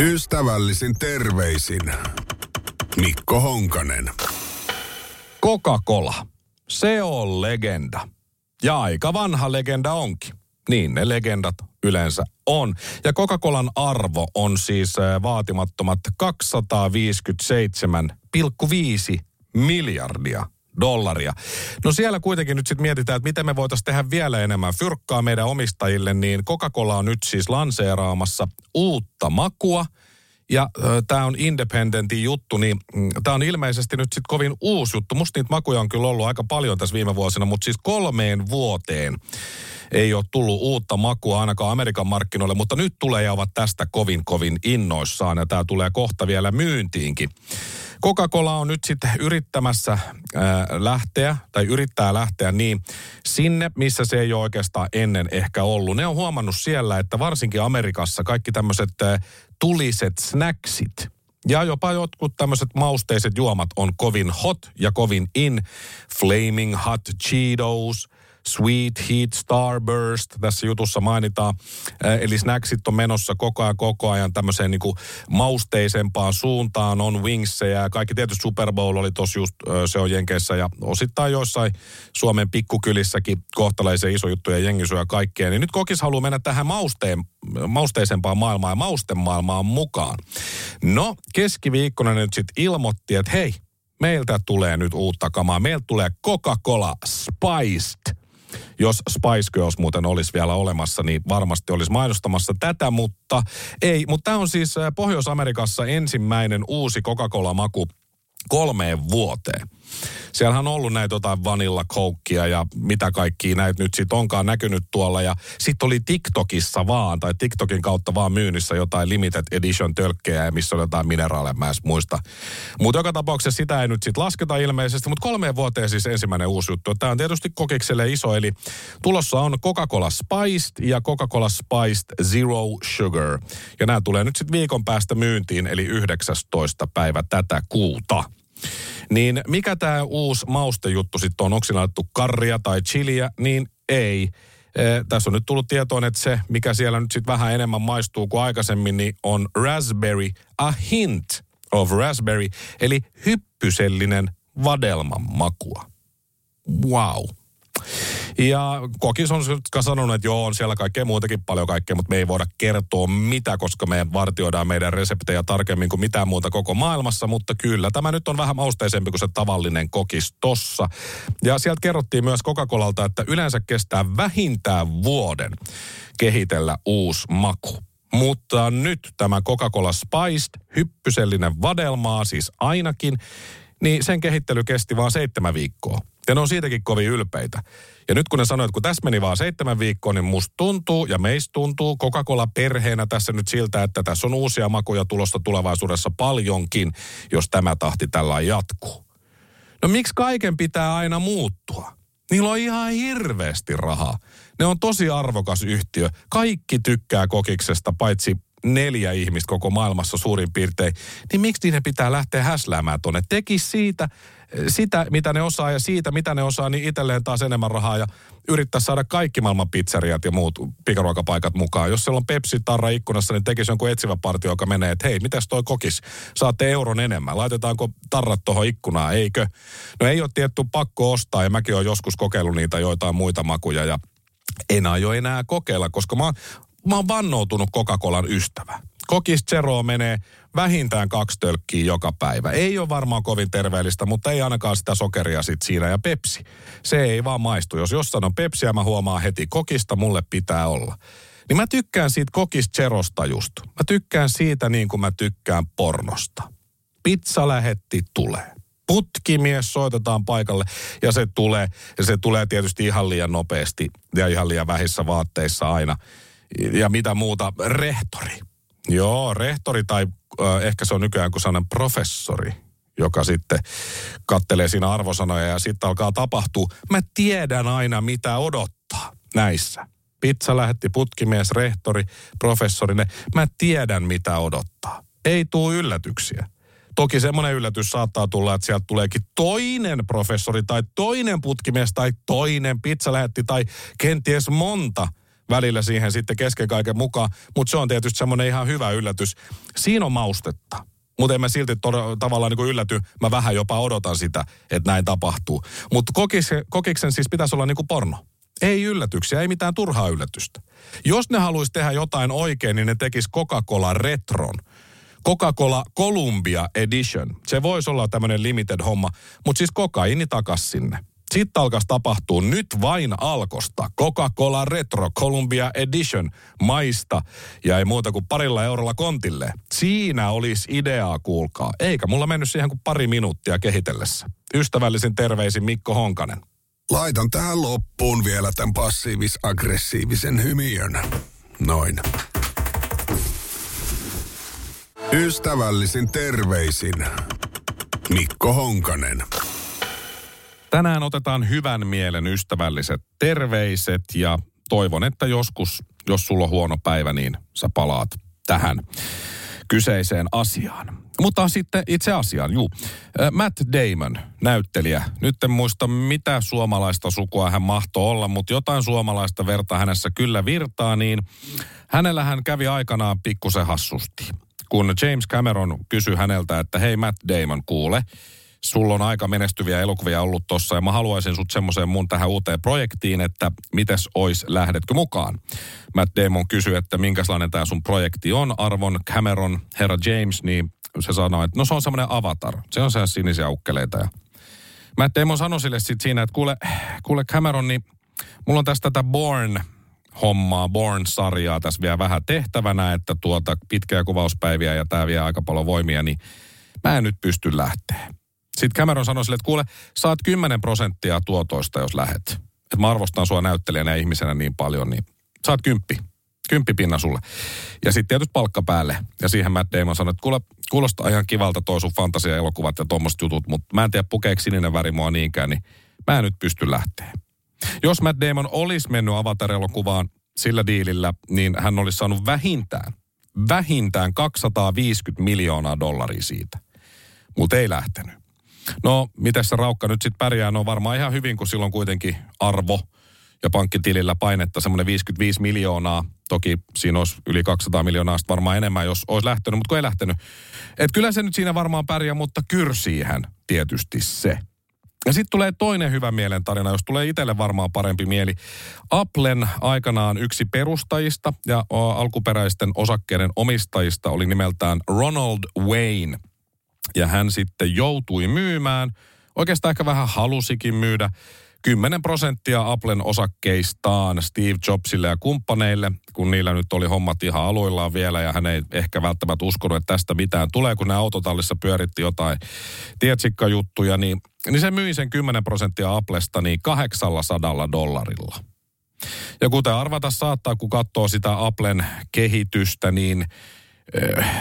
Ystävällisin terveisin Mikko Honkanen. Coca-Cola. Se on legenda. Ja aika vanha legenda onkin. Niin ne legendat yleensä on. Ja Coca-Colan arvo on siis äh, vaatimattomat 257,5 miljardia dollaria. No siellä kuitenkin nyt sitten mietitään, että miten me voitaisiin tehdä vielä enemmän fyrkkaa meidän omistajille, niin Coca-Cola on nyt siis lanseeraamassa uutta makua. Ja äh, tämä on Independentin juttu, niin mm, tämä on ilmeisesti nyt sitten kovin uusi juttu. Musta niitä makuja on kyllä ollut aika paljon tässä viime vuosina, mutta siis kolmeen vuoteen ei ole tullut uutta makua ainakaan Amerikan markkinoille, mutta nyt tulee ja ovat tästä kovin kovin innoissaan ja tämä tulee kohta vielä myyntiinkin. Coca-Cola on nyt sitten yrittämässä lähteä, tai yrittää lähteä niin sinne, missä se ei ole oikeastaan ennen ehkä ollut. Ne on huomannut siellä, että varsinkin Amerikassa kaikki tämmöiset tuliset snacksit, ja jopa jotkut tämmöiset mausteiset juomat on kovin hot ja kovin in. Flaming Hot Cheetos – Sweet Heat Starburst tässä jutussa mainitaan. Eli snacksit on menossa koko ajan koko ajan tämmöiseen niin mausteisempaan suuntaan. On wingsejä ja kaikki tietysti Super Bowl oli tossa just, se on Jenkeissä ja osittain joissain Suomen pikkukylissäkin kohtalaisen iso juttuja jengi ja kaikkea. Niin nyt kokis haluaa mennä tähän mausteen, mausteisempaan maailmaan ja mausten maailmaan mukaan. No, keskiviikkona nyt sitten ilmoitti, että hei, meiltä tulee nyt uutta kamaa. Meiltä tulee Coca-Cola Spiced jos Spice Girls muuten olisi vielä olemassa, niin varmasti olisi mainostamassa tätä, mutta ei. Mutta tämä on siis äh, Pohjois-Amerikassa ensimmäinen uusi Coca-Cola-maku kolmeen vuoteen. Siellähän on ollut näitä jotain vanilla koukkia ja mitä kaikkia näitä nyt sitten onkaan näkynyt tuolla. Ja sitten oli TikTokissa vaan, tai TikTokin kautta vaan myynnissä jotain limited edition tölkkejä, missä on jotain mineraaleja, mä muista. Mutta joka tapauksessa sitä ei nyt sitten lasketa ilmeisesti, mutta kolmeen vuoteen siis ensimmäinen uusi juttu. Tämä on tietysti kokikselle iso, eli tulossa on Coca-Cola Spiced ja Coca-Cola Spiced Zero Sugar. Ja nämä tulee nyt sitten viikon päästä myyntiin, eli 19. päivä tätä kuuta. Niin mikä tämä uusi maustejuttu sitten on? Onko siinä laitettu tai chiliä? Niin ei. E, tässä on nyt tullut tietoon, että se, mikä siellä nyt sitten vähän enemmän maistuu kuin aikaisemmin, niin on raspberry, a hint of raspberry, eli hyppysellinen vadelman makua. Wow. Ja Kokis on sanonut, että joo, on siellä kaikkea muutakin paljon kaikkea, mutta me ei voida kertoa mitä, koska me vartioidaan meidän reseptejä tarkemmin kuin mitään muuta koko maailmassa, mutta kyllä tämä nyt on vähän mausteisempi kuin se tavallinen kokis tossa. Ja sieltä kerrottiin myös Coca-Colalta, että yleensä kestää vähintään vuoden kehitellä uusi maku. Mutta nyt tämä Coca-Cola Spiced, hyppysellinen vadelmaa siis ainakin, niin sen kehittely kesti vain seitsemän viikkoa. Ja ne on siitäkin kovin ylpeitä. Ja nyt kun ne sanoivat, että kun tässä meni vaan seitsemän viikkoa, niin musta tuntuu ja meistä tuntuu Coca-Cola-perheenä tässä nyt siltä, että tässä on uusia makuja tulosta tulevaisuudessa paljonkin, jos tämä tahti tällä jatkuu. No miksi kaiken pitää aina muuttua? Niillä on ihan hirveästi rahaa. Ne on tosi arvokas yhtiö. Kaikki tykkää kokiksesta, paitsi neljä ihmistä koko maailmassa suurin piirtein. Niin miksi ne pitää lähteä häsläämään tuonne? Teki siitä sitä, mitä ne osaa ja siitä, mitä ne osaa, niin itselleen taas enemmän rahaa ja yrittää saada kaikki maailman pizzeriat ja muut pikaruokapaikat mukaan. Jos siellä on Pepsi-tarra ikkunassa, niin tekisi jonkun etsivä partio, joka menee, että hei, mitäs toi kokis? Saatte euron enemmän. Laitetaanko tarrat tuohon ikkunaan, eikö? No ei ole tietty pakko ostaa ja mäkin olen joskus kokeillut niitä joitain muita makuja ja en aio enää kokeilla, koska mä, mä oon vannoutunut Coca-Colan ystävä. Kokis Zero menee vähintään kaksi tölkkiä joka päivä. Ei ole varmaan kovin terveellistä, mutta ei ainakaan sitä sokeria sit siinä. Ja Pepsi, se ei vaan maistu. Jos jossain on Pepsiä, mä huomaan heti, kokista mulle pitää olla. Niin mä tykkään siitä kokis Zerosta just. Mä tykkään siitä niin kuin mä tykkään pornosta. Pizza lähetti tulee putkimies soitetaan paikalle ja se tulee, ja se tulee tietysti ihan liian nopeasti ja ihan liian vähissä vaatteissa aina. Ja mitä muuta, rehtori. Joo, rehtori tai äh, ehkä se on nykyään kuin sellainen professori, joka sitten kattelee siinä arvosanoja ja sitten alkaa tapahtua. Mä tiedän aina mitä odottaa näissä. Pizza lähetti putkimies, rehtori, professori. Mä tiedän mitä odottaa. Ei tuu yllätyksiä. Toki semmoinen yllätys saattaa tulla, että sieltä tuleekin toinen professori tai toinen putkimies tai toinen pizza lähetti tai kenties monta – välillä siihen sitten kesken kaiken mukaan. Mutta se on tietysti semmoinen ihan hyvä yllätys. Siinä on maustetta. Mutta en mä silti to- tavallaan niin ylläty. Mä vähän jopa odotan sitä, että näin tapahtuu. Mutta kokiksen, kokiksen siis pitäisi olla niin kuin porno. Ei yllätyksiä, ei mitään turhaa yllätystä. Jos ne haluaisi tehdä jotain oikein, niin ne tekis Coca-Cola Retron. Coca-Cola Columbia Edition. Se voisi olla tämmöinen limited homma, mutta siis kokaini takas sinne. Sitten alkaisi tapahtua nyt vain alkosta. Coca-Cola Retro Columbia Edition maista ja ei muuta kuin parilla eurolla kontille. Siinä olisi ideaa, kuulkaa. Eikä mulla mennyt siihen kuin pari minuuttia kehitellessä. Ystävällisin terveisin Mikko Honkanen. Laitan tähän loppuun vielä tämän passiivis-aggressiivisen hymiön. Noin. Ystävällisin terveisin Mikko Honkanen. Tänään otetaan hyvän mielen ystävälliset terveiset ja toivon, että joskus, jos sulla on huono päivä, niin sä palaat tähän kyseiseen asiaan. Mutta sitten itse asiaan, juu. Matt Damon, näyttelijä. Nyt en muista, mitä suomalaista sukua hän mahtoi olla, mutta jotain suomalaista verta hänessä kyllä virtaa, niin hänellä hän kävi aikanaan pikkusen hassusti. Kun James Cameron kysyi häneltä, että hei Matt Damon, kuule, sulla on aika menestyviä elokuvia ollut tossa ja mä haluaisin sut semmoiseen mun tähän uuteen projektiin, että mites ois, lähdetkö mukaan? Matt Damon kysyi, että minkälainen tämä sun projekti on. Arvon Cameron, herra James, niin se sanoi, että no se on semmoinen avatar. Se on se sinisiä ukkeleita ja Matt Damon sanoi sille sitten siinä, että kuule, kuule Cameron, niin mulla on tästä tätä Born hommaa, Born-sarjaa tässä vielä vähän tehtävänä, että tuota pitkiä kuvauspäiviä ja tämä vie aika paljon voimia, niin mä en nyt pysty lähteä. Sitten Cameron sanoi sille, että kuule, saat 10 prosenttia tuotoista, jos lähet. Että mä arvostan sua näyttelijänä ja ihmisenä niin paljon, niin saat kymppi. Kymppi pinna sulle. Ja sitten tietysti palkka päälle. Ja siihen Matt Damon sanoi, että kuule, kuulostaa ihan kivalta toi sun fantasia-elokuvat ja tuommoiset jutut, mutta mä en tiedä pukeeko sininen väri mua niinkään, niin mä en nyt pysty lähteä. Jos Matt Damon olisi mennyt Avatar-elokuvaan sillä diilillä, niin hän olisi saanut vähintään, vähintään 250 miljoonaa dollaria siitä. Mutta ei lähtenyt. No, miten se raukka nyt sitten pärjää? No varmaan ihan hyvin, kun silloin kuitenkin arvo ja pankkitilillä painetta semmoinen 55 miljoonaa. Toki siinä olisi yli 200 miljoonaa varmaan enemmän, jos olisi lähtenyt, mutta kun ei lähtenyt. Et kyllä se nyt siinä varmaan pärjää, mutta kyrsiihän tietysti se. Ja sitten tulee toinen hyvä mielen tarina, jos tulee itselle varmaan parempi mieli. Applen aikanaan yksi perustajista ja alkuperäisten osakkeiden omistajista oli nimeltään Ronald Wayne. Ja hän sitten joutui myymään, oikeastaan ehkä vähän halusikin myydä, 10 prosenttia Applen osakkeistaan Steve Jobsille ja kumppaneille, kun niillä nyt oli hommat ihan aluillaan vielä ja hän ei ehkä välttämättä uskonut, että tästä mitään tulee, kun ne autotallissa pyöritti jotain tietsikkajuttuja, niin, niin se myi sen 10 prosenttia Applesta niin 800 dollarilla. Ja kuten arvata saattaa, kun katsoo sitä Applen kehitystä, niin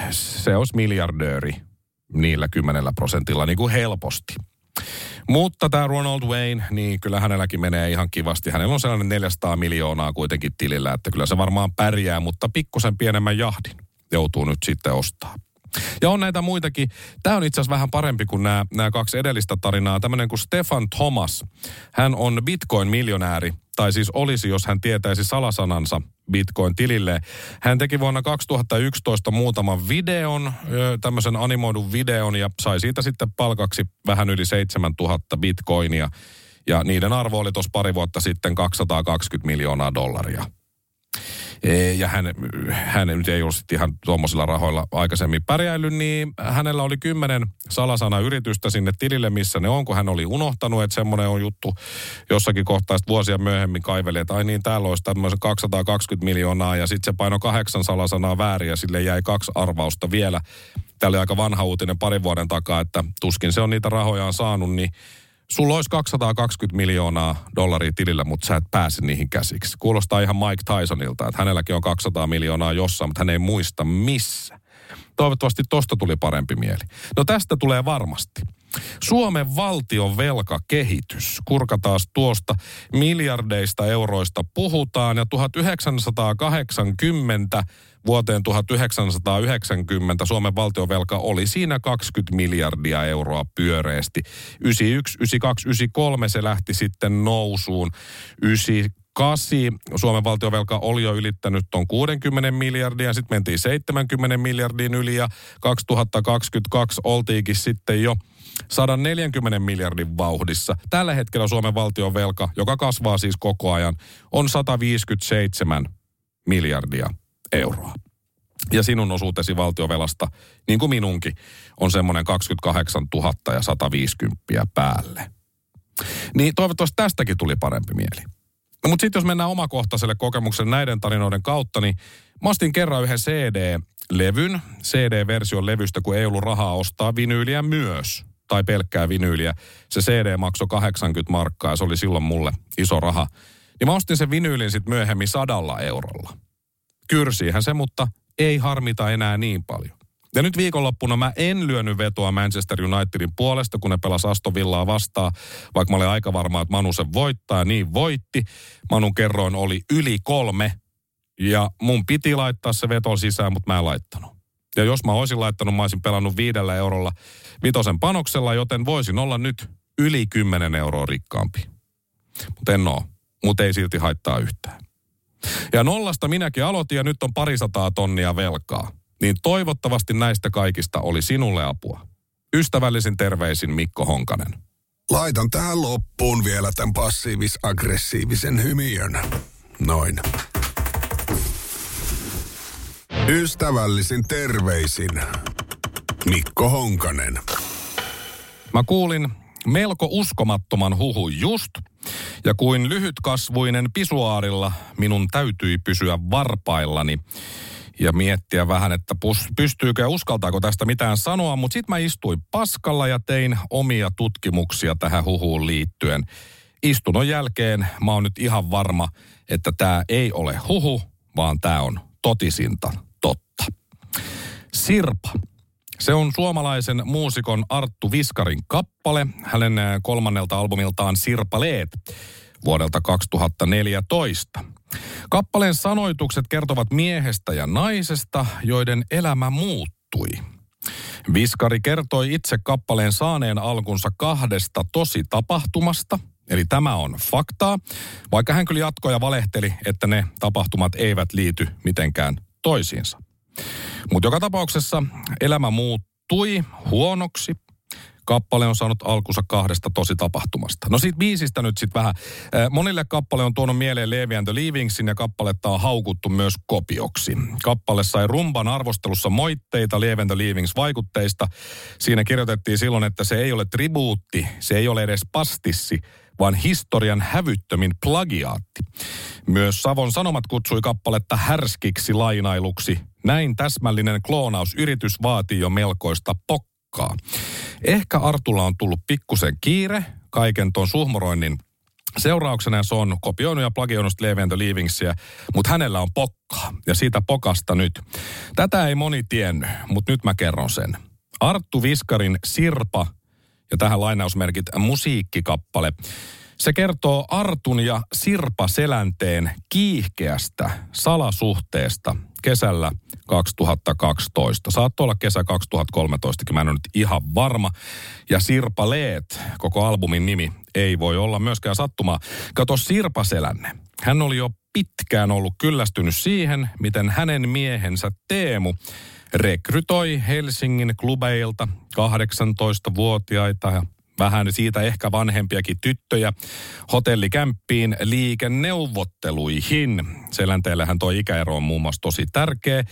se olisi miljardööri niillä 10 prosentilla niin kuin helposti. Mutta tämä Ronald Wayne, niin kyllä hänelläkin menee ihan kivasti. Hänellä on sellainen 400 miljoonaa kuitenkin tilillä, että kyllä se varmaan pärjää, mutta pikkusen pienemmän jahdin joutuu nyt sitten ostaa. Ja on näitä muitakin. Tämä on itse asiassa vähän parempi kuin nämä, nämä kaksi edellistä tarinaa. Tämmöinen kuin Stefan Thomas. Hän on Bitcoin-miljonääri, tai siis olisi, jos hän tietäisi salasanansa Bitcoin-tilille. Hän teki vuonna 2011 muutaman videon, tämmöisen animoidun videon, ja sai siitä sitten palkaksi vähän yli 7000 bitcoinia. Ja niiden arvo oli tuossa pari vuotta sitten 220 miljoonaa dollaria. Ja hän, hän nyt ei ollut ihan tuommoisilla rahoilla aikaisemmin pärjäillyt, niin hänellä oli kymmenen salasana yritystä sinne tilille, missä ne on, kun hän oli unohtanut, että semmoinen on juttu jossakin kohtaa vuosia myöhemmin kaiveli, että ai niin, täällä olisi tämmöisen 220 miljoonaa ja sitten se paino kahdeksan salasanaa väärin ja sille jäi kaksi arvausta vielä. Tämä oli aika vanha uutinen parin vuoden takaa, että tuskin se on niitä rahojaan saanut, niin sulla olisi 220 miljoonaa dollaria tilillä, mutta sä et pääse niihin käsiksi. Kuulostaa ihan Mike Tysonilta, että hänelläkin on 200 miljoonaa jossain, mutta hän ei muista missä. Toivottavasti tosta tuli parempi mieli. No tästä tulee varmasti. Suomen valtion velkakehitys. Kurkataan tuosta miljardeista euroista puhutaan ja 1980 vuoteen 1990 Suomen valtiovelka oli siinä 20 miljardia euroa pyöreästi. 91, 92, 93 se lähti sitten nousuun. 98 2008 Suomen valtiovelka oli jo ylittänyt tuon 60 miljardia, sitten mentiin 70 miljardin yli ja 2022 oltiinkin sitten jo 140 miljardin vauhdissa. Tällä hetkellä Suomen valtion velka, joka kasvaa siis koko ajan, on 157 miljardia euroa. Ja sinun osuutesi valtiovelasta, niin kuin minunkin, on semmoinen 28 000 ja 150 päälle. Niin toivottavasti tästäkin tuli parempi mieli. No, mutta sitten jos mennään omakohtaiselle kokemukselle näiden tarinoiden kautta, niin mä ostin kerran yhden CD-levyn, CD-version levystä, kun ei ollut rahaa ostaa vinyyliä myös tai pelkkää vinyyliä. Se CD maksoi 80 markkaa ja se oli silloin mulle iso raha. Niin mä ostin sen vinyylin sitten myöhemmin sadalla eurolla. Kyrsiihän se, mutta ei harmita enää niin paljon. Ja nyt viikonloppuna mä en lyönyt vetoa Manchester Unitedin puolesta, kun ne pelas Aston Villaa vastaan, vaikka mä olin aika varma, että Manu sen voittaa, niin voitti. Manun kerroin oli yli kolme, ja mun piti laittaa se veto sisään, mutta mä en laittanut. Ja jos mä olisin laittanut, mä olisin pelannut viidellä eurolla vitosen panoksella, joten voisin olla nyt yli 10 euroa rikkaampi. Mutta en oo. Mutta ei silti haittaa yhtään. Ja nollasta minäkin aloitin ja nyt on parisataa tonnia velkaa. Niin toivottavasti näistä kaikista oli sinulle apua. Ystävällisin terveisin Mikko Honkanen. Laitan tähän loppuun vielä tämän passiivis-aggressiivisen hymiön. Noin. Ystävällisin terveisin Mikko Honkanen. Mä kuulin melko uskomattoman huhu just, ja kuin lyhytkasvuinen pisuaarilla minun täytyi pysyä varpaillani ja miettiä vähän, että pystyykö ja uskaltaako tästä mitään sanoa, mutta sitten mä istuin paskalla ja tein omia tutkimuksia tähän huhuun liittyen. Istunnon jälkeen mä oon nyt ihan varma, että tämä ei ole huhu, vaan tämä on totisinta totta. Sirpa se on suomalaisen muusikon Arttu Viskarin kappale, hänen kolmannelta albumiltaan Sirpaleet vuodelta 2014. Kappaleen sanoitukset kertovat miehestä ja naisesta, joiden elämä muuttui. Viskari kertoi itse kappaleen saaneen alkunsa kahdesta tosi tapahtumasta, eli tämä on faktaa, vaikka hän kyllä jatkoi ja valehteli, että ne tapahtumat eivät liity mitenkään toisiinsa. Mutta joka tapauksessa elämä muuttui huonoksi. Kappale on saanut alkunsa kahdesta tosi tapahtumasta. No siitä biisistä nyt sitten vähän. Monille kappale on tuonut mieleen Levi and the Leavingsin ja kappaletta on haukuttu myös kopioksi. Kappale sai rumban arvostelussa moitteita Levi and the Leavings vaikutteista. Siinä kirjoitettiin silloin, että se ei ole tribuutti, se ei ole edes pastissi, vaan historian hävyttömin plagiaatti. Myös Savon Sanomat kutsui kappaletta härskiksi lainailuksi. Näin täsmällinen kloonausyritys vaatii jo melkoista pokkaa. Ehkä Artulla on tullut pikkusen kiire kaiken tuon suhmoroinnin seurauksena se on kopioinut ja plagioinut Levi and Leavingsia, mutta hänellä on pokkaa ja siitä pokasta nyt. Tätä ei moni tiennyt, mutta nyt mä kerron sen. Arttu Viskarin Sirpa ja tähän lainausmerkit musiikkikappale. Se kertoo Artun ja Sirpa Selänteen kiihkeästä salasuhteesta kesällä 2012. Saattoi olla kesä 2013, mä en ole nyt ihan varma. Ja Sirpa Leet, koko albumin nimi, ei voi olla myöskään sattumaa. Kato Sirpa Selänne. Hän oli jo pitkään ollut kyllästynyt siihen, miten hänen miehensä Teemu rekrytoi Helsingin klubeilta 18-vuotiaita ja vähän siitä ehkä vanhempiakin tyttöjä hotellikämppiin liikenneuvotteluihin. Selänteellähän tuo ikäero on muun muassa tosi tärkeä.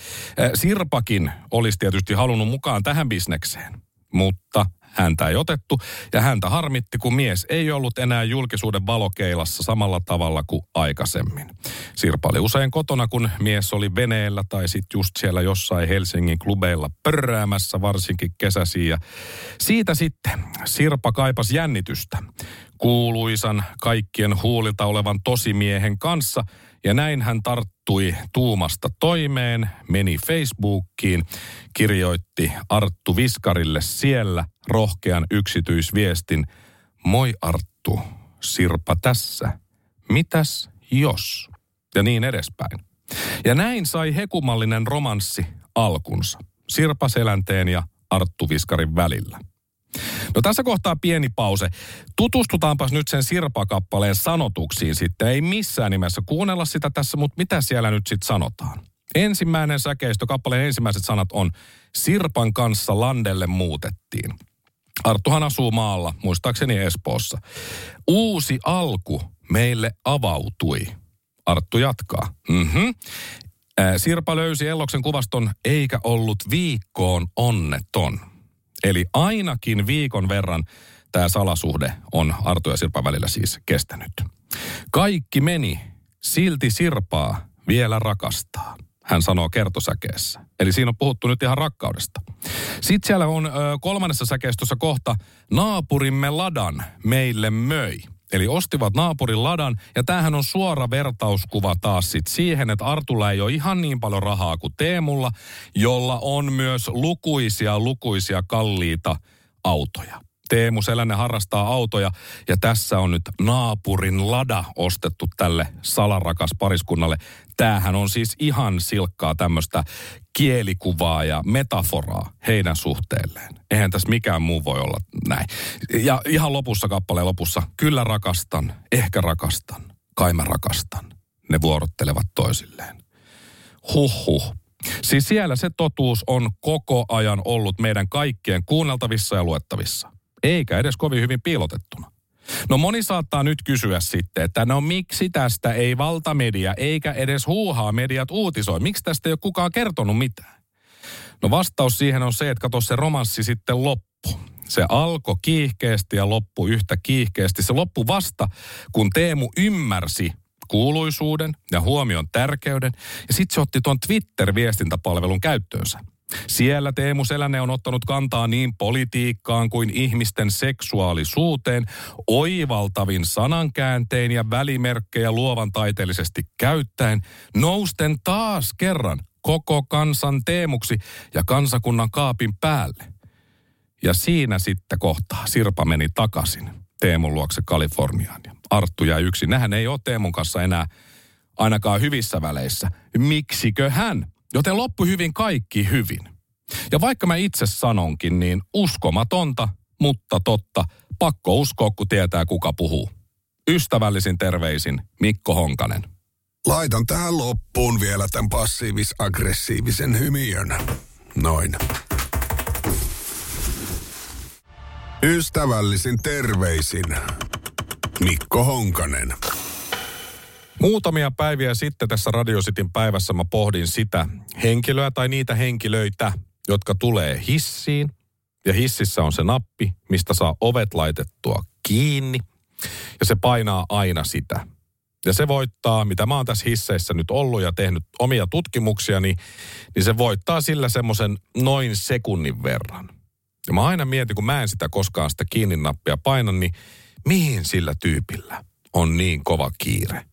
Sirpakin olisi tietysti halunnut mukaan tähän bisnekseen, mutta Häntä ei otettu ja häntä harmitti, kun mies ei ollut enää julkisuuden valokeilassa samalla tavalla kuin aikaisemmin. Sirpa oli usein kotona, kun mies oli veneellä tai sitten just siellä jossain Helsingin klubeilla pörräämässä, varsinkin kesäsiä. Siitä sitten Sirpa kaipas jännitystä kuuluisan kaikkien huulilta olevan tosimiehen kanssa – ja näin hän tarttui tuumasta toimeen, meni Facebookiin, kirjoitti Arttu Viskarille siellä rohkean yksityisviestin. Moi Arttu, Sirpa tässä. Mitäs jos? Ja niin edespäin. Ja näin sai hekumallinen romanssi alkunsa. Sirpa Selänteen ja Arttu Viskarin välillä. No tässä kohtaa pieni pause. Tutustutaanpas nyt sen Sirpa-kappaleen sanotuksiin sitten. Ei missään nimessä kuunnella sitä tässä, mutta mitä siellä nyt sitten sanotaan? Ensimmäinen säkeistö, kappaleen ensimmäiset sanat on Sirpan kanssa landelle muutettiin. Arttuhan asuu maalla, muistaakseni Espoossa. Uusi alku meille avautui. Arttu jatkaa. Mm-hmm. Sirpa löysi Elloksen kuvaston eikä ollut viikkoon onneton. Eli ainakin viikon verran tämä salasuhde on Artu ja Sirpa välillä siis kestänyt. Kaikki meni, silti Sirpaa vielä rakastaa hän sanoo kertosäkeessä. Eli siinä on puhuttu nyt ihan rakkaudesta. Sitten siellä on ö, kolmannessa säkeistössä kohta, naapurimme ladan meille möi. Eli ostivat naapurin ladan, ja tämähän on suora vertauskuva taas sit siihen, että Artulla ei ole ihan niin paljon rahaa kuin Teemulla, jolla on myös lukuisia, lukuisia kalliita autoja. Teemu Selänen harrastaa autoja ja tässä on nyt naapurin lada ostettu tälle salarakas pariskunnalle. Tämähän on siis ihan silkkaa tämmöistä kielikuvaa ja metaforaa heidän suhteelleen. Eihän tässä mikään muu voi olla näin. Ja ihan lopussa kappaleen lopussa, kyllä rakastan, ehkä rakastan, kai mä rakastan. Ne vuorottelevat toisilleen. Huhhuh. Siis siellä se totuus on koko ajan ollut meidän kaikkien kuunneltavissa ja luettavissa eikä edes kovin hyvin piilotettuna. No moni saattaa nyt kysyä sitten, että no miksi tästä ei valtamedia eikä edes huuhaa mediat uutisoi? Miksi tästä ei ole kukaan kertonut mitään? No vastaus siihen on se, että kato se romanssi sitten loppu. Se alkoi kiihkeästi ja loppu yhtä kiihkeästi. Se loppu vasta, kun Teemu ymmärsi kuuluisuuden ja huomion tärkeyden. Ja sitten se otti tuon Twitter-viestintäpalvelun käyttöönsä. Siellä Teemu Selänne on ottanut kantaa niin politiikkaan kuin ihmisten seksuaalisuuteen, oivaltavin sanankääntein ja välimerkkejä luovan taiteellisesti käyttäen, nousten taas kerran koko kansan teemuksi ja kansakunnan kaapin päälle. Ja siinä sitten kohtaa Sirpa meni takaisin Teemun luokse Kaliforniaan Arttu jäi yksin. Nähän ei ole Teemun kanssa enää ainakaan hyvissä väleissä. Miksikö hän? Joten loppu hyvin kaikki hyvin. Ja vaikka mä itse sanonkin, niin uskomatonta, mutta totta. Pakko uskoa, kun tietää kuka puhuu. Ystävällisin terveisin Mikko Honkanen. Laitan tähän loppuun vielä tämän passiivis-aggressiivisen hymiön. Noin. Ystävällisin terveisin Mikko Honkanen. Muutamia päiviä sitten tässä Radiositin päivässä mä pohdin sitä henkilöä tai niitä henkilöitä, jotka tulee hissiin. Ja hississä on se nappi, mistä saa ovet laitettua kiinni. Ja se painaa aina sitä. Ja se voittaa, mitä mä oon tässä hisseissä nyt ollut ja tehnyt omia tutkimuksia, niin, se voittaa sillä semmoisen noin sekunnin verran. Ja mä aina mietin, kun mä en sitä koskaan sitä kiinni nappia painan, niin mihin sillä tyypillä on niin kova kiire?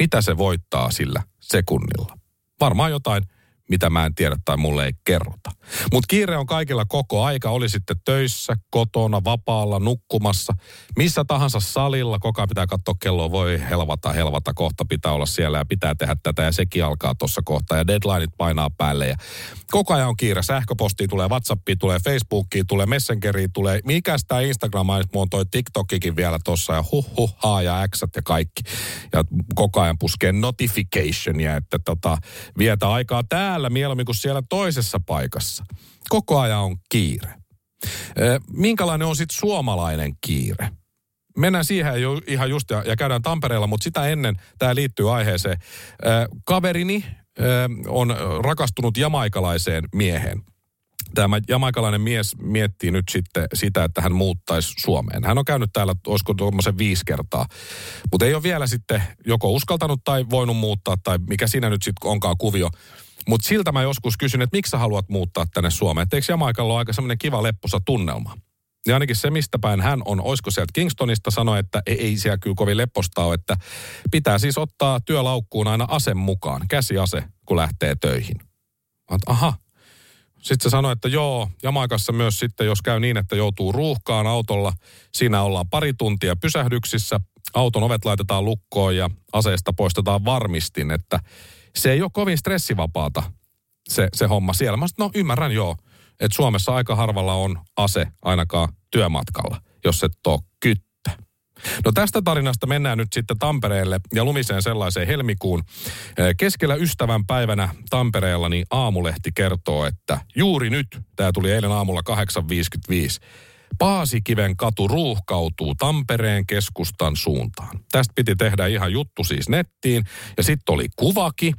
Mitä se voittaa sillä sekunnilla? Varmaan jotain mitä mä en tiedä tai mulle ei kerrota. Mutta kiire on kaikilla koko aika, oli sitten töissä, kotona, vapaalla, nukkumassa, missä tahansa salilla, koko ajan pitää katsoa kelloa, voi helvata, helvata, kohta pitää olla siellä ja pitää tehdä tätä ja sekin alkaa tuossa kohtaa. Ja deadlineit painaa päälle ja koko ajan on kiire, sähköpostiin tulee, Whatsappiin tulee, Facebookiin tulee, Messengeriin tulee, mikä sitä Instagram on? Toi TikTokikin vielä tuossa ja huh huh haa ja Xat ja kaikki. Ja koko ajan puskee notificationia, että tota, vietä aikaa täällä täällä mieluummin kuin siellä toisessa paikassa. Koko ajan on kiire. Minkälainen on sitten suomalainen kiire? Mennään siihen jo, ihan just ja, ja käydään Tampereella, mutta sitä ennen tämä liittyy aiheeseen. Kaverini on rakastunut jamaikalaiseen mieheen tämä jamaikalainen mies miettii nyt sitten sitä, että hän muuttaisi Suomeen. Hän on käynyt täällä, olisiko tuommoisen viisi kertaa, mutta ei ole vielä sitten joko uskaltanut tai voinut muuttaa tai mikä siinä nyt sitten onkaan kuvio. Mutta siltä mä joskus kysyn, että miksi sä haluat muuttaa tänne Suomeen? Et eikö Jamaikalla ole aika semmoinen kiva lepposa tunnelma? Ja ainakin se, mistä päin hän on, olisiko sieltä Kingstonista, sanoi, että ei, ei siellä kyllä kovin lepposta ole, että pitää siis ottaa työlaukkuun aina ase mukaan, käsiase, kun lähtee töihin. Oot, aha. Sitten se sanoi, että joo, Jamaikassa myös sitten, jos käy niin, että joutuu ruuhkaan autolla, siinä ollaan pari tuntia pysähdyksissä, auton ovet laitetaan lukkoon ja aseesta poistetaan varmistin, että se ei ole kovin stressivapaata se, se homma siellä. Mä sanoin, no ymmärrän joo, että Suomessa aika harvalla on ase ainakaan työmatkalla, jos et ole kyttä. No tästä tarinasta mennään nyt sitten Tampereelle ja lumiseen sellaiseen helmikuun. Keskellä ystävän päivänä Tampereella niin Aamulehti kertoo, että juuri nyt, tämä tuli eilen aamulla 8.55, Paasikiven katu ruuhkautuu Tampereen keskustan suuntaan. Tästä piti tehdä ihan juttu siis nettiin ja sitten oli kuvaki.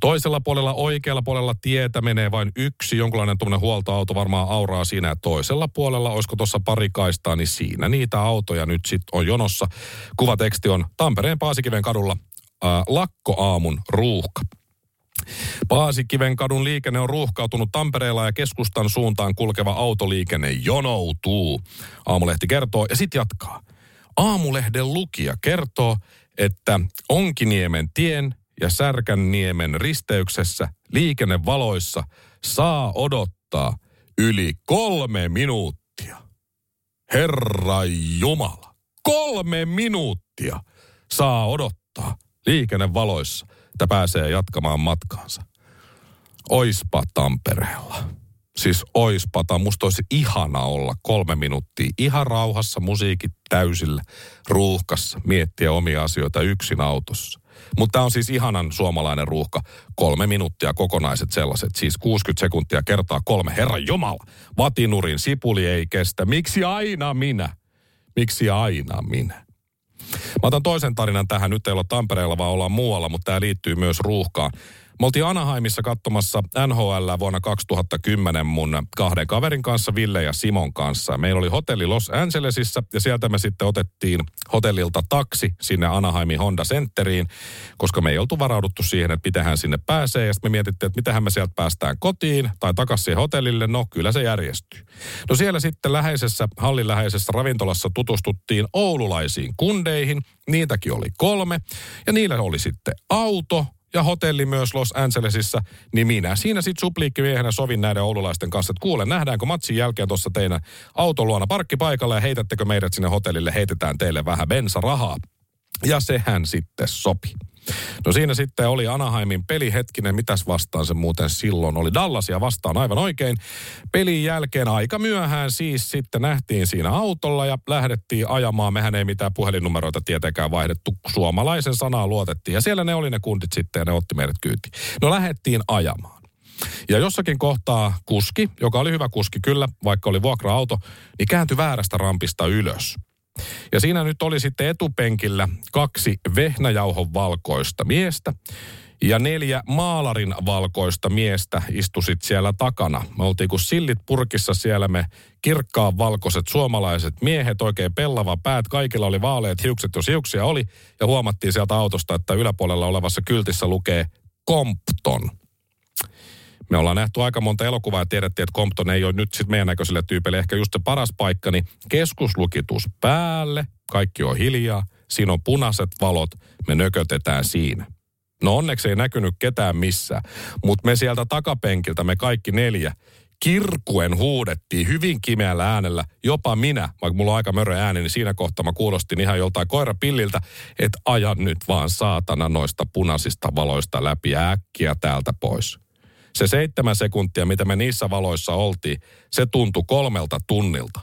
Toisella puolella, oikealla puolella tietä menee vain yksi, jonkinlainen tuommoinen huoltoauto varmaan auraa siinä. Ja toisella puolella, olisiko tuossa pari kaistaa, niin siinä niitä autoja nyt sitten on jonossa. Kuvateksti on Tampereen Paasikiven kadulla äh, lakkoaamun ruuhka. Paasikiven kadun liikenne on ruuhkautunut Tampereella ja keskustan suuntaan kulkeva autoliikenne jonoutuu. Aamulehti kertoo ja sitten jatkaa. Aamulehden lukija kertoo, että Onkiniemen tien ja Särkänniemen risteyksessä liikennevaloissa saa odottaa yli kolme minuuttia. Herra Jumala, kolme minuuttia saa odottaa liikennevaloissa että pääsee jatkamaan matkaansa. Oispa Tampereella. Siis oispata. Musta olisi ihana olla kolme minuuttia ihan rauhassa, musiikit täysillä, ruuhkassa, miettiä omia asioita yksin autossa. Mutta tämä on siis ihanan suomalainen ruuhka. Kolme minuuttia kokonaiset sellaiset. Siis 60 sekuntia kertaa kolme. Herra Jumala, vatinurin sipuli ei kestä. Miksi aina minä? Miksi aina minä? Mä otan toisen tarinan tähän. Nyt ei olla Tampereella, vaan ollaan muualla, mutta tämä liittyy myös ruuhkaan. Me oltiin Anaheimissa katsomassa NHL vuonna 2010 mun kahden kaverin kanssa, Ville ja Simon kanssa. Meillä oli hotelli Los Angelesissa ja sieltä me sitten otettiin hotellilta taksi sinne Anaheimin Honda Centeriin, koska me ei oltu varauduttu siihen, että miten hän sinne pääsee. Ja sitten me mietittiin, että miten me sieltä päästään kotiin tai takaisin hotellille. No kyllä se järjestyy. No siellä sitten läheisessä, hallin läheisessä ravintolassa tutustuttiin oululaisiin kundeihin. Niitäkin oli kolme. Ja niillä oli sitten auto, ja hotelli myös Los Angelesissa, niin minä siinä sitten supliikkimiehenä sovin näiden oululaisten kanssa, että kuule, nähdäänkö matsin jälkeen tuossa teidän autoluona parkkipaikalla ja heitättekö meidät sinne hotellille, heitetään teille vähän bensarahaa. Ja sehän sitten sopi. No siinä sitten oli Anaheimin peli hetkinen, mitäs vastaan se muuten silloin oli. Dallasia vastaan aivan oikein. Pelin jälkeen aika myöhään siis sitten nähtiin siinä autolla ja lähdettiin ajamaan. Mehän ei mitään puhelinnumeroita tietenkään vaihdettu. Suomalaisen sanaa luotettiin ja siellä ne oli ne kundit sitten ja ne otti meidät kyytiin. No lähdettiin ajamaan. Ja jossakin kohtaa kuski, joka oli hyvä kuski kyllä, vaikka oli vuokra-auto, niin kääntyi väärästä rampista ylös. Ja siinä nyt oli sitten etupenkillä kaksi vehnäjauhon valkoista miestä ja neljä maalarin valkoista miestä istusit siellä takana. Me oltiin kuin sillit purkissa siellä me kirkkaan valkoiset suomalaiset miehet, oikein pellava päät, kaikilla oli vaaleat hiukset, jos hiuksia oli. Ja huomattiin sieltä autosta, että yläpuolella olevassa kyltissä lukee Compton. Me ollaan nähty aika monta elokuvaa ja tiedettiin, että Compton ei ole nyt sitten meidän näköisille tyypeille ehkä just se paras paikka, niin keskuslukitus päälle, kaikki on hiljaa, siinä on punaiset valot, me nökötetään siinä. No onneksi ei näkynyt ketään missään, mutta me sieltä takapenkiltä, me kaikki neljä, kirkuen huudettiin hyvin kimeällä äänellä, jopa minä, vaikka mulla on aika mörö ääni, niin siinä kohtaa mä kuulostin ihan joltain koirapilliltä, että aja nyt vaan saatana noista punaisista valoista läpi äkkiä täältä pois se seitsemän sekuntia, mitä me niissä valoissa oltiin, se tuntui kolmelta tunnilta.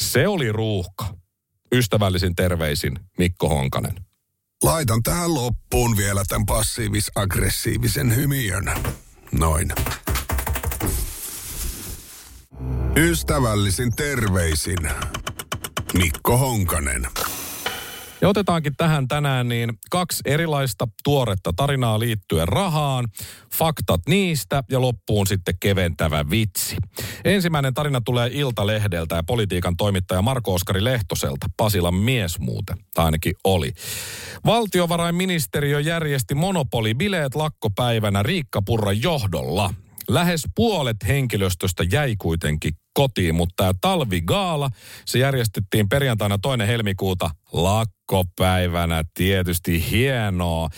Se oli ruuhka. Ystävällisin terveisin Mikko Honkanen. Laitan tähän loppuun vielä tämän passiivis-aggressiivisen hymiön. Noin. Ystävällisin terveisin Mikko Honkanen. Ja otetaankin tähän tänään niin kaksi erilaista tuoretta tarinaa liittyen rahaan, faktat niistä ja loppuun sitten keventävä vitsi. Ensimmäinen tarina tulee Iltalehdeltä ja politiikan toimittaja Marko Oskari Lehtoselta, Pasilan mies muuten, tai ainakin oli. Valtiovarainministeriö järjesti monopolibileet lakkopäivänä Riikka Purran johdolla. Lähes puolet henkilöstöstä jäi kuitenkin kotiin, mutta tämä talvigaala, se järjestettiin perjantaina toinen helmikuuta lakkopäivänä. Tietysti hienoa.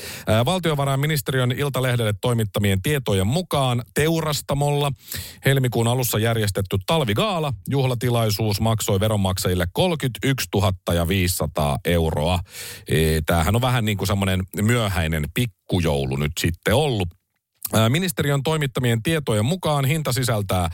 Valtiovarainministeriön Iltalehdelle toimittamien tietojen mukaan teurastamolla helmikuun alussa järjestetty talvigaala juhlatilaisuus maksoi veronmaksajille 31 500 euroa. Tämähän on vähän niin kuin semmoinen myöhäinen pikkujoulu nyt sitten ollut. Ministeriön toimittamien tietojen mukaan hinta sisältää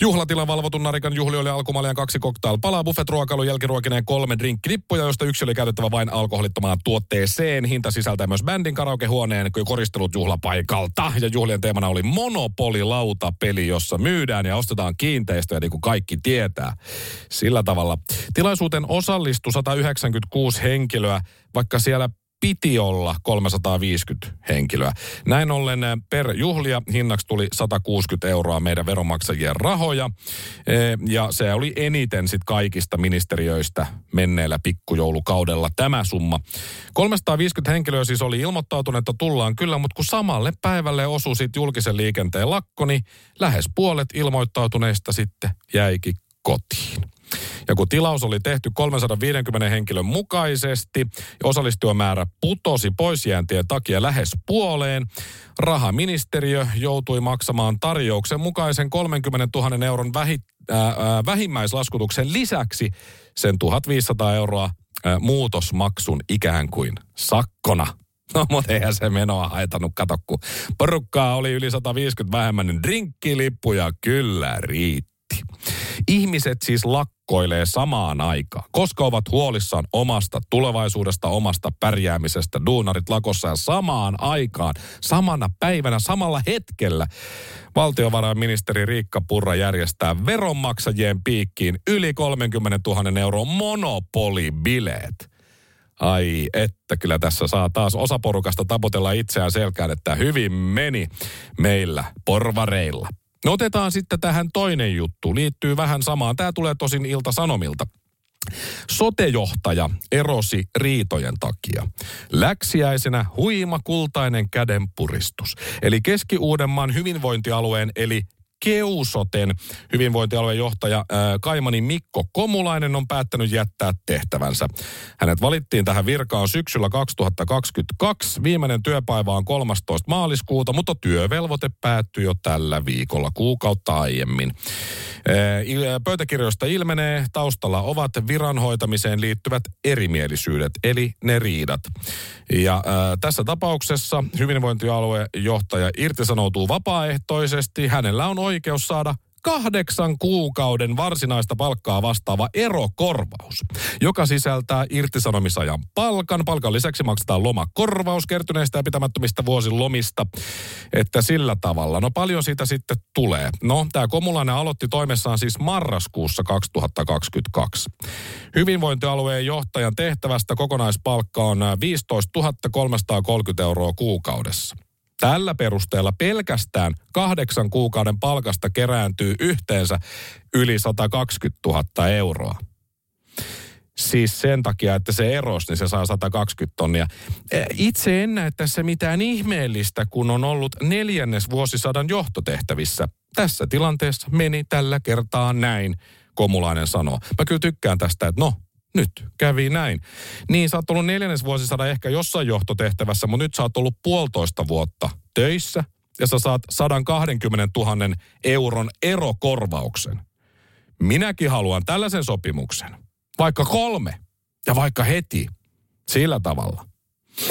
Juhlatilan valvotun narikan juhli oli alkumaljan kaksi cocktail palaa, buffet-ruokailu, jälkiruokineen kolme drinkkilippuja, joista yksi oli käytettävä vain alkoholittomaan tuotteeseen. Hinta sisältää myös bändin karaokehuoneen koristelut juhlapaikalta. Ja juhlien teemana oli Monopoly-lautapeli, jossa myydään ja ostetaan kiinteistöjä, niin kuin kaikki tietää. Sillä tavalla. Tilaisuuteen osallistui 196 henkilöä, vaikka siellä piti olla 350 henkilöä. Näin ollen eh, per juhlia hinnaksi tuli 160 euroa meidän veronmaksajien rahoja. Eh, ja se oli eniten sit kaikista ministeriöistä menneellä pikkujoulukaudella tämä summa. 350 henkilöä siis oli ilmoittautunut, että tullaan kyllä, mutta kun samalle päivälle osui sit julkisen liikenteen lakko, niin lähes puolet ilmoittautuneista sitten jäikin kotiin. Ja kun tilaus oli tehty 350 henkilön mukaisesti ja osallistujamäärä putosi poisjääntien takia lähes puoleen, rahaministeriö joutui maksamaan tarjouksen mukaisen 30 000 euron vähi, äh, äh, vähimmäislaskutuksen lisäksi sen 1500 euroa äh, muutosmaksun ikään kuin sakkona. No, mutta eihän se menoa haitannut, kato, kun porukkaa oli yli 150 vähemmän, niin drinkkilippuja kyllä riitti. Ihmiset siis lakkoilee samaan aikaan, koska ovat huolissaan omasta tulevaisuudesta, omasta pärjäämisestä, duunarit lakossa ja samaan aikaan, samana päivänä, samalla hetkellä valtiovarainministeri Riikka Purra järjestää veronmaksajien piikkiin yli 30 000 euron monopolibileet. Ai että kyllä tässä saa taas osa porukasta tapotella itseään selkään, että hyvin meni meillä porvareilla. No otetaan sitten tähän toinen juttu. Liittyy vähän samaan. Tämä tulee tosin Ilta-Sanomilta. Sotejohtaja erosi riitojen takia. Läksiäisenä huima kultainen kädenpuristus. Eli Keski-Uudenmaan hyvinvointialueen eli Keusoten hyvinvointialueen johtaja ää, Kaimani Mikko Komulainen on päättänyt jättää tehtävänsä. Hänet valittiin tähän virkaan syksyllä 2022. Viimeinen työpäivä on 13. maaliskuuta, mutta työvelvoite päättyi jo tällä viikolla kuukautta aiemmin. Pöytäkirjoista ilmenee, taustalla ovat viranhoitamiseen liittyvät erimielisyydet, eli ne riidat. Ja ää, tässä tapauksessa hyvinvointialueen johtaja irtisanoutuu vapaaehtoisesti. Hänellä on oikeus saada kahdeksan kuukauden varsinaista palkkaa vastaava erokorvaus, joka sisältää irtisanomisajan palkan. Palkan lisäksi maksetaan lomakorvaus kertyneistä ja pitämättömistä vuosilomista. Että sillä tavalla. No paljon siitä sitten tulee. No, tämä Komulainen aloitti toimessaan siis marraskuussa 2022. Hyvinvointialueen johtajan tehtävästä kokonaispalkka on 15 330 euroa kuukaudessa. Tällä perusteella pelkästään kahdeksan kuukauden palkasta kerääntyy yhteensä yli 120 000 euroa. Siis sen takia, että se eros, niin se saa 120 tonnia. E, itse en näe tässä mitään ihmeellistä, kun on ollut neljännes vuosisadan johtotehtävissä. Tässä tilanteessa meni tällä kertaa näin, Komulainen sanoo. Mä kyllä tykkään tästä, että no, nyt kävi näin. Niin sä oot ollut vuosisada ehkä jossain johtotehtävässä, mutta nyt sä oot ollut puolitoista vuotta töissä ja sä saat 120 000 euron erokorvauksen. Minäkin haluan tällaisen sopimuksen. Vaikka kolme ja vaikka heti. Sillä tavalla.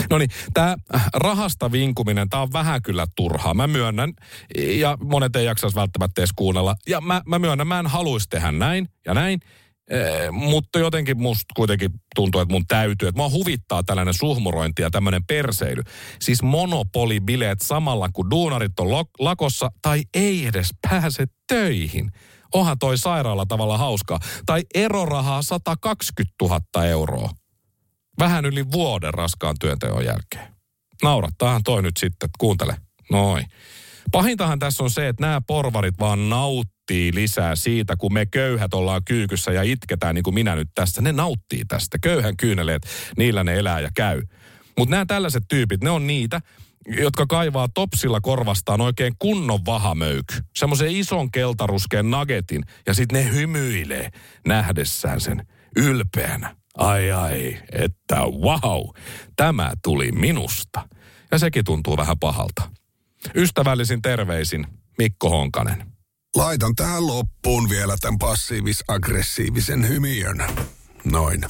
No niin, tämä rahasta vinkuminen, tämä on vähän kyllä turhaa. Mä myönnän, ja monet ei jaksaisi välttämättä edes kuunnella. Ja mä, mä myönnän, mä en haluaisi tehdä näin ja näin. Eh, mutta jotenkin musta kuitenkin tuntuu, että mun täytyy, että mua huvittaa tällainen suhmurointi ja tämmöinen perseily. Siis monopolibileet samalla, kun duunarit on lakossa tai ei edes pääse töihin. Onhan toi sairaalla tavalla hauskaa. Tai erorahaa 120 000 euroa. Vähän yli vuoden raskaan työnteon jälkeen. Naurattaahan toi nyt sitten, kuuntele. Noin. Pahintahan tässä on se, että nämä porvarit vaan nauttii lisää siitä, kun me köyhät ollaan kyykyssä ja itketään niin kuin minä nyt tässä. Ne nauttii tästä. Köyhän kyyneleet, niillä ne elää ja käy. Mutta nämä tällaiset tyypit, ne on niitä, jotka kaivaa topsilla korvastaan oikein kunnon vahamöyky. Semmoisen ison keltaruskeen nagetin ja sitten ne hymyilee nähdessään sen ylpeänä. Ai ai, että wow, tämä tuli minusta. Ja sekin tuntuu vähän pahalta. Ystävällisin terveisin Mikko Honkanen. Laitan tähän loppuun vielä tämän passiivis-aggressiivisen hymiön. Noin.